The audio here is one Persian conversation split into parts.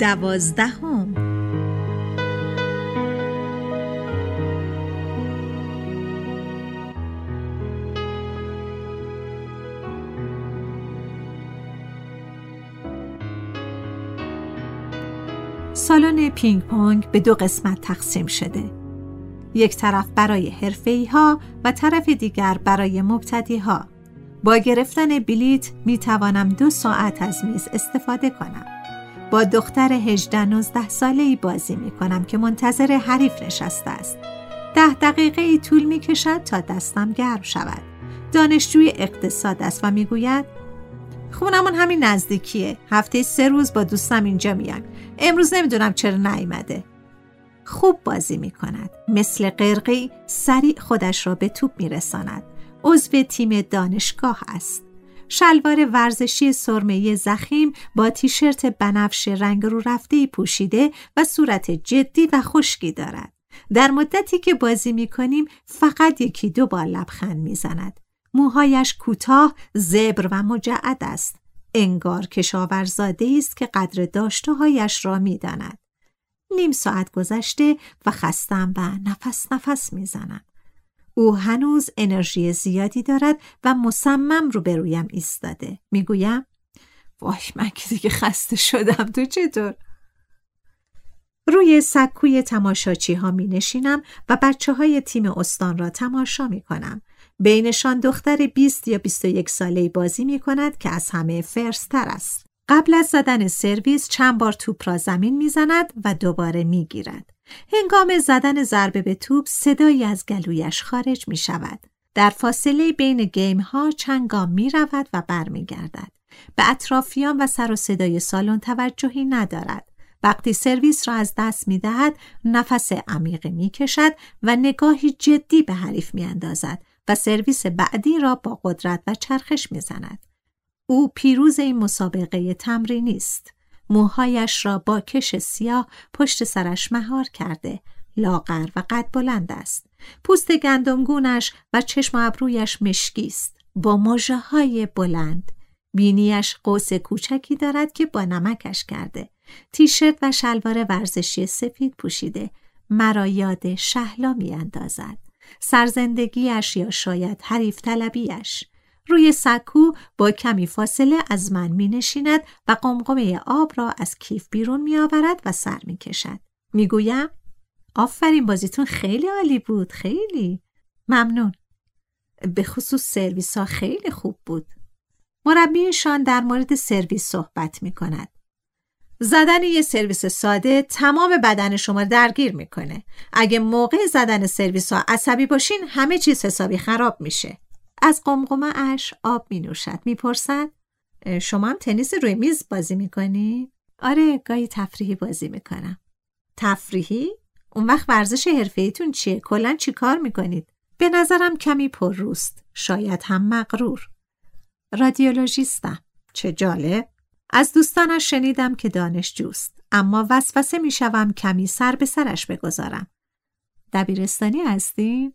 دوازدهم سالن پینگ پونگ به دو قسمت تقسیم شده. یک طرف برای حرفه‌ای ها و طرف دیگر برای مبتدی ها. با گرفتن بلیت می توانم دو ساعت از میز استفاده کنم. با دختر 18 19 ساله ای بازی می کنم که منتظر حریف نشسته است. ده دقیقه ای طول می کشد تا دستم گرم شود. دانشجوی اقتصاد است و می گوید خونمون همین نزدیکیه. هفته سه روز با دوستم اینجا میایم. امروز نمی‌دونم چرا نیامده. خوب بازی می کند. مثل قرقی سریع خودش را به توپ می رساند. عضو تیم دانشگاه است. شلوار ورزشی سرمه زخیم با تیشرت بنفش رنگ رو رفته پوشیده و صورت جدی و خشکی دارد. در مدتی که بازی می کنیم فقط یکی دو بار لبخند می زند. موهایش کوتاه، زبر و مجعد است. انگار کشاورزاده است که قدر داشته هایش را می داند. نیم ساعت گذشته و خستم و نفس نفس می زنم. او هنوز انرژی زیادی دارد و مصمم روبرویم ایستاده. می‌گویم وای من که دیگه خسته شدم تو چطور؟ روی سکوی تماشاچی ها می نشینم و بچه های تیم استان را تماشا می کنم. بینشان دختر 20 یا 21 ساله بازی می کند که از همه فرستر است. قبل از زدن سرویس چند بار توپ را زمین می زند و دوباره می گیرد. هنگام زدن ضربه به توپ صدایی از گلویش خارج می شود. در فاصله بین گیم ها چند گام می رود و برمیگردد. به اطرافیان و سر و صدای سالن توجهی ندارد. وقتی سرویس را از دست می دهد نفس عمیقی می کشد و نگاهی جدی به حریف می اندازد و سرویس بعدی را با قدرت و چرخش می زند. او پیروز این مسابقه تمرینی است. موهایش را با کش سیاه پشت سرش مهار کرده. لاغر و قد بلند است. پوست گندمگونش و چشم ابرویش مشکی است. با مژه بلند. بینیش قوس کوچکی دارد که با نمکش کرده. تیشرت و شلوار ورزشی سفید پوشیده. مرا یاد شهلا می اندازد. سرزندگیش یا شاید حریف طلبیش. روی سکو با کمی فاصله از من می نشیند و قمقمه آب را از کیف بیرون می آورد و سر می کشد. می گویم آفرین بازیتون خیلی عالی بود خیلی ممنون به خصوص سرویس ها خیلی خوب بود مربیشان در مورد سرویس صحبت می کند زدن یه سرویس ساده تمام بدن شما درگیر می‌کنه. اگه موقع زدن سرویس ها عصبی باشین همه چیز حسابی خراب میشه. از قمقمه اش آب می نوشد می پرسد شما هم تنیس روی میز بازی می کنی؟ آره گاهی تفریحی بازی می کنم تفریحی؟ اون وقت ورزش حرفه‌ایتون چیه؟ کلا چی کار می کنید؟ به نظرم کمی پر روست شاید هم مغرور رادیولوژیستم چه جالب از دوستانش شنیدم که دانشجوست اما وسوسه می‌شوم کمی سر به سرش بگذارم دبیرستانی هستین؟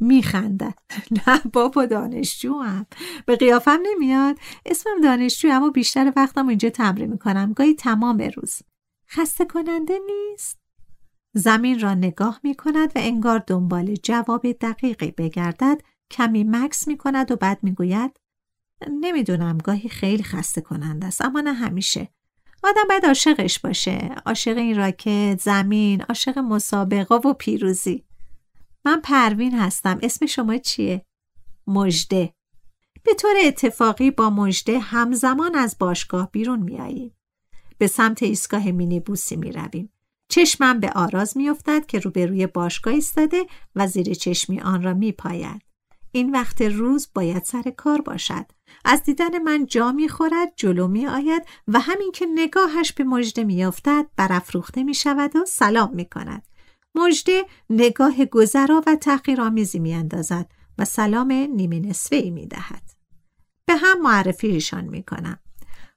میخندد. نه بابا دانشجو هم به قیافم نمیاد. اسمم دانشجو اما بیشتر وقتم اینجا تمرین می‌کنم. گاهی تمام روز. خسته کننده نیست؟ زمین را نگاه می کند و انگار دنبال جواب دقیقی بگردد. کمی مکس می کند و بعد می گوید نمی‌دونم گاهی خیلی خسته کننده است اما نه همیشه. آدم باید عاشقش باشه. عاشق این راکت زمین عاشق مسابقه و پیروزی. من پروین هستم اسم شما چیه مجده به طور اتفاقی با مجده همزمان از باشگاه بیرون میاییم به سمت ایستگاه مینی بوسی می رویم. چشمم به آراز میافتد که روبروی باشگاه ایستاده و زیر چشمی آن را می پاید. این وقت روز باید سر کار باشد. از دیدن من جا می خورد، جلو می آید و همین که نگاهش به مجده می افتد برافروخته می شود و سلام می کند. مجده نگاه گذرا و تحقیرآمیزی می اندازد و سلام نیمه نصفه ای می دهد. به هم معرفیشان می کنم.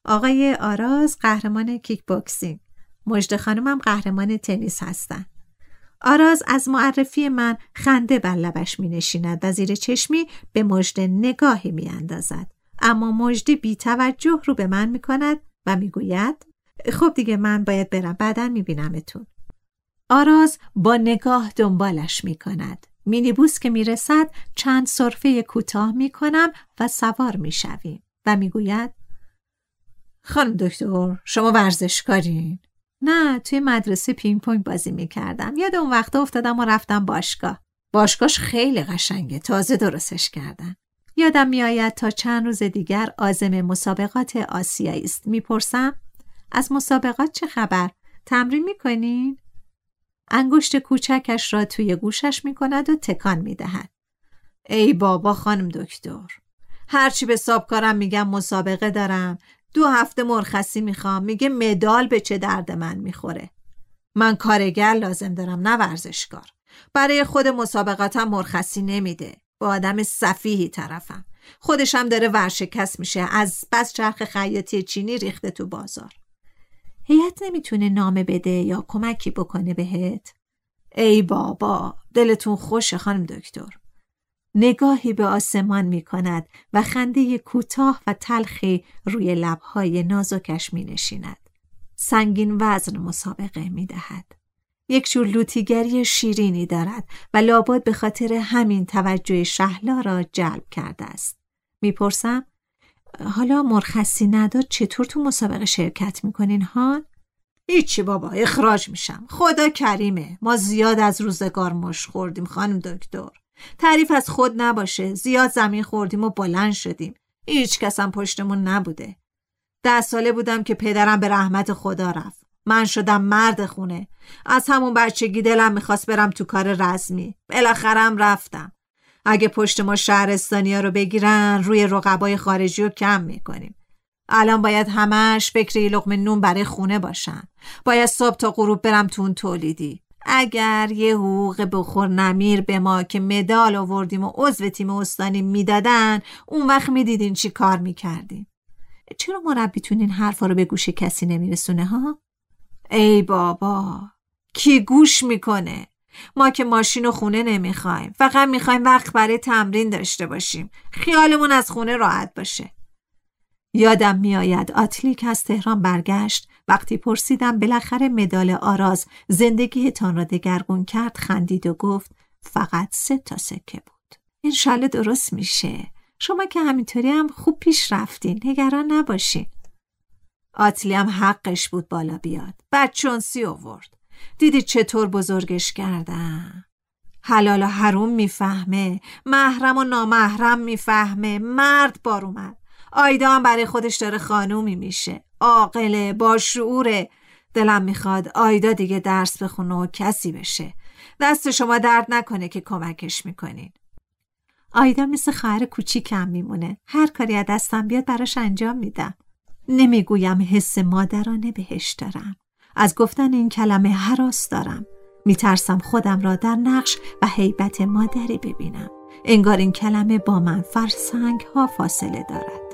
آقای آراز قهرمان کیک باکسینگ. مجد خانمم قهرمان تنیس هستن. آراز از معرفی من خنده بر لبش می نشیند و زیر چشمی به مجد نگاهی می اندازد. اما مجدی بی توجه رو به من می کند و می گوید خب دیگه من باید برم بعدا می بینمتون. آراز با نگاه دنبالش می کند. مینیبوس که می رسد چند صرفه کوتاه می کنم و سوار می شویم و می گوید خانم دکتر شما ورزشکارین. نه توی مدرسه پینگ پونگ بازی می‌کردم. یاد اون وقتا افتادم و رفتم باشگاه. باشگاهش خیلی قشنگه تازه درستش کردن. یادم میآید تا چند روز دیگر آزم مسابقات آسیایی است. می‌پرسم از مسابقات چه خبر؟ تمرین می‌کنین؟ انگشت کوچکش را توی گوشش می‌کند و تکان می‌دهد. ای بابا خانم دکتر هرچی به سابکارم میگم مسابقه دارم. دو هفته مرخصی می‌خوام. میگه مدال به چه درد من می‌خوره. من کارگر لازم دارم نه ورزشکار. برای خود مسابقاتم مرخصی نمیده. با آدم صفیحی طرفم. خودشم داره ورشکست میشه. از بس چرخ خیاطی چینی ریخته تو بازار. هیئت نمی‌تونه نامه بده یا کمکی بکنه بهت ای بابا دلتون خوشه خانم دکتر نگاهی به آسمان می کند و خنده کوتاه و تلخی روی لبهای نازکش می نشیند. سنگین وزن مسابقه می دهد. یک جور لوتیگری شیرینی دارد و لابد به خاطر همین توجه شهلا را جلب کرده است. می‌پرسم حالا مرخصی نداد چطور تو مسابقه شرکت می‌کنین ها؟ هیچی بابا اخراج میشم. خدا کریمه. ما زیاد از روزگار مش خوردیم خانم دکتر. تعریف از خود نباشه. زیاد زمین خوردیم و بلند شدیم. هیچ کسم پشتمون نبوده. ده ساله بودم که پدرم به رحمت خدا رفت. من شدم مرد خونه. از همون بچگی دلم می‌خواست برم تو کار رزمی. بالاخرم رفتم. اگه پشت ما شهرستانی ها رو بگیرن روی رقبای خارجی رو کم می‌کنیم. الان باید همش فکر لقمه نون برای خونه باشن. باید صبح تا غروب برم تو اون تولیدی. اگر یه حقوق بخور نمیر به ما که مدال آوردیم و عضو تیم استانی می‌دادن اون وقت می‌دیدین چی کار می‌کردیم. چرا مربیتون این حرفا رو به گوش کسی نمیرسونه ها؟ ای بابا کی گوش می‌کنه؟ ما که ماشین و خونه نمی‌خوایم. فقط می‌خوایم وقت برای تمرین داشته باشیم. خیالمون از خونه راحت باشه. یادم میآید آتلیک از تهران برگشت. وقتی پرسیدم بالاخره مدال آراز زندگیتان را دگرگون کرد خندید و گفت فقط سه تا سکه بود. انشالله درست میشه. شما که همینطوری هم خوب پیش رفتین. نگران نباشین. آتلی هم حقش بود بالا بیاد. سی آورد. دیدی چطور بزرگش کردن حلال و حروم می‌فهمه محرم و نامحرم می‌فهمه مرد بار اومد. آیدا هم برای خودش داره خانومی میشه. عاقله با شعوره. دلم می‌خواد آیدا دیگه درس بخونه و کسی بشه. دست شما درد نکنه که کمکش می‌کنین. آیدا مثل خواهر کوچیکم میمونه. هر کاری از دستم بیاد براش انجام میدم. نمی‌گویم حس مادرانه بهش دارم. از گفتن این کلمه حراس دارم. میترسم خودم را در نقش و حیبت مادری ببینم. انگار این کلمه با من فرسنگ ها فاصله دارد.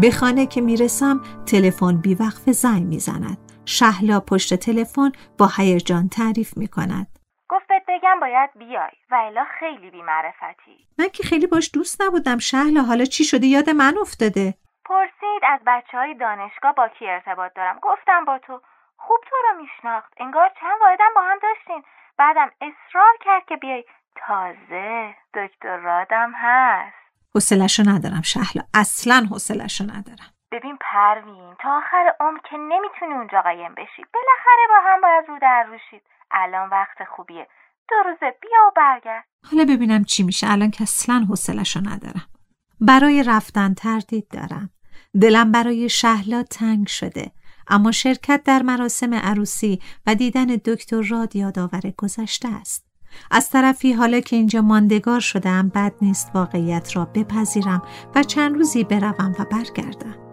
به خانه که می‌رسم تلفن بیوقف زنگ می‌زند. شهلا پشت تلفن با هیجان تعریف می‌کند. گفت بگم باید بیای و الا خیلی بیمعرفتی. من که خیلی باش دوست نبودم شهلا حالا چی شده؟ یاد من افتاده. پرسید از بچه های دانشگاه با کی ارتباط دارم؟ گفتم با تو. خوب تو رو میشناخت. انگار چند واحدم با هم داشتین. بعدم اصرار کرد که بیای. تازه دکتر رادم هست. حوصلشو ندارم شهلا. اصلا حوصلشو ندارم. ببین پروین تا آخر عمر که نمی‌تونی اونجا قایم بشی. بالاخره با هم باید رو در روشید. الان وقت خوبیه. دو روزه بیا و برگرد. حالا ببینم چی میشه. الان که اصلا حوصلشو ندارم. برای رفتن تردید دارم. دلم برای شهلا تنگ شده. اما شرکت در مراسم عروسی و دیدن دکتر راد یادآور گذشته است. از طرفی حالا که اینجا ماندگار شدم بد نیست واقعیت را بپذیرم و چند روزی بروم و برگردم.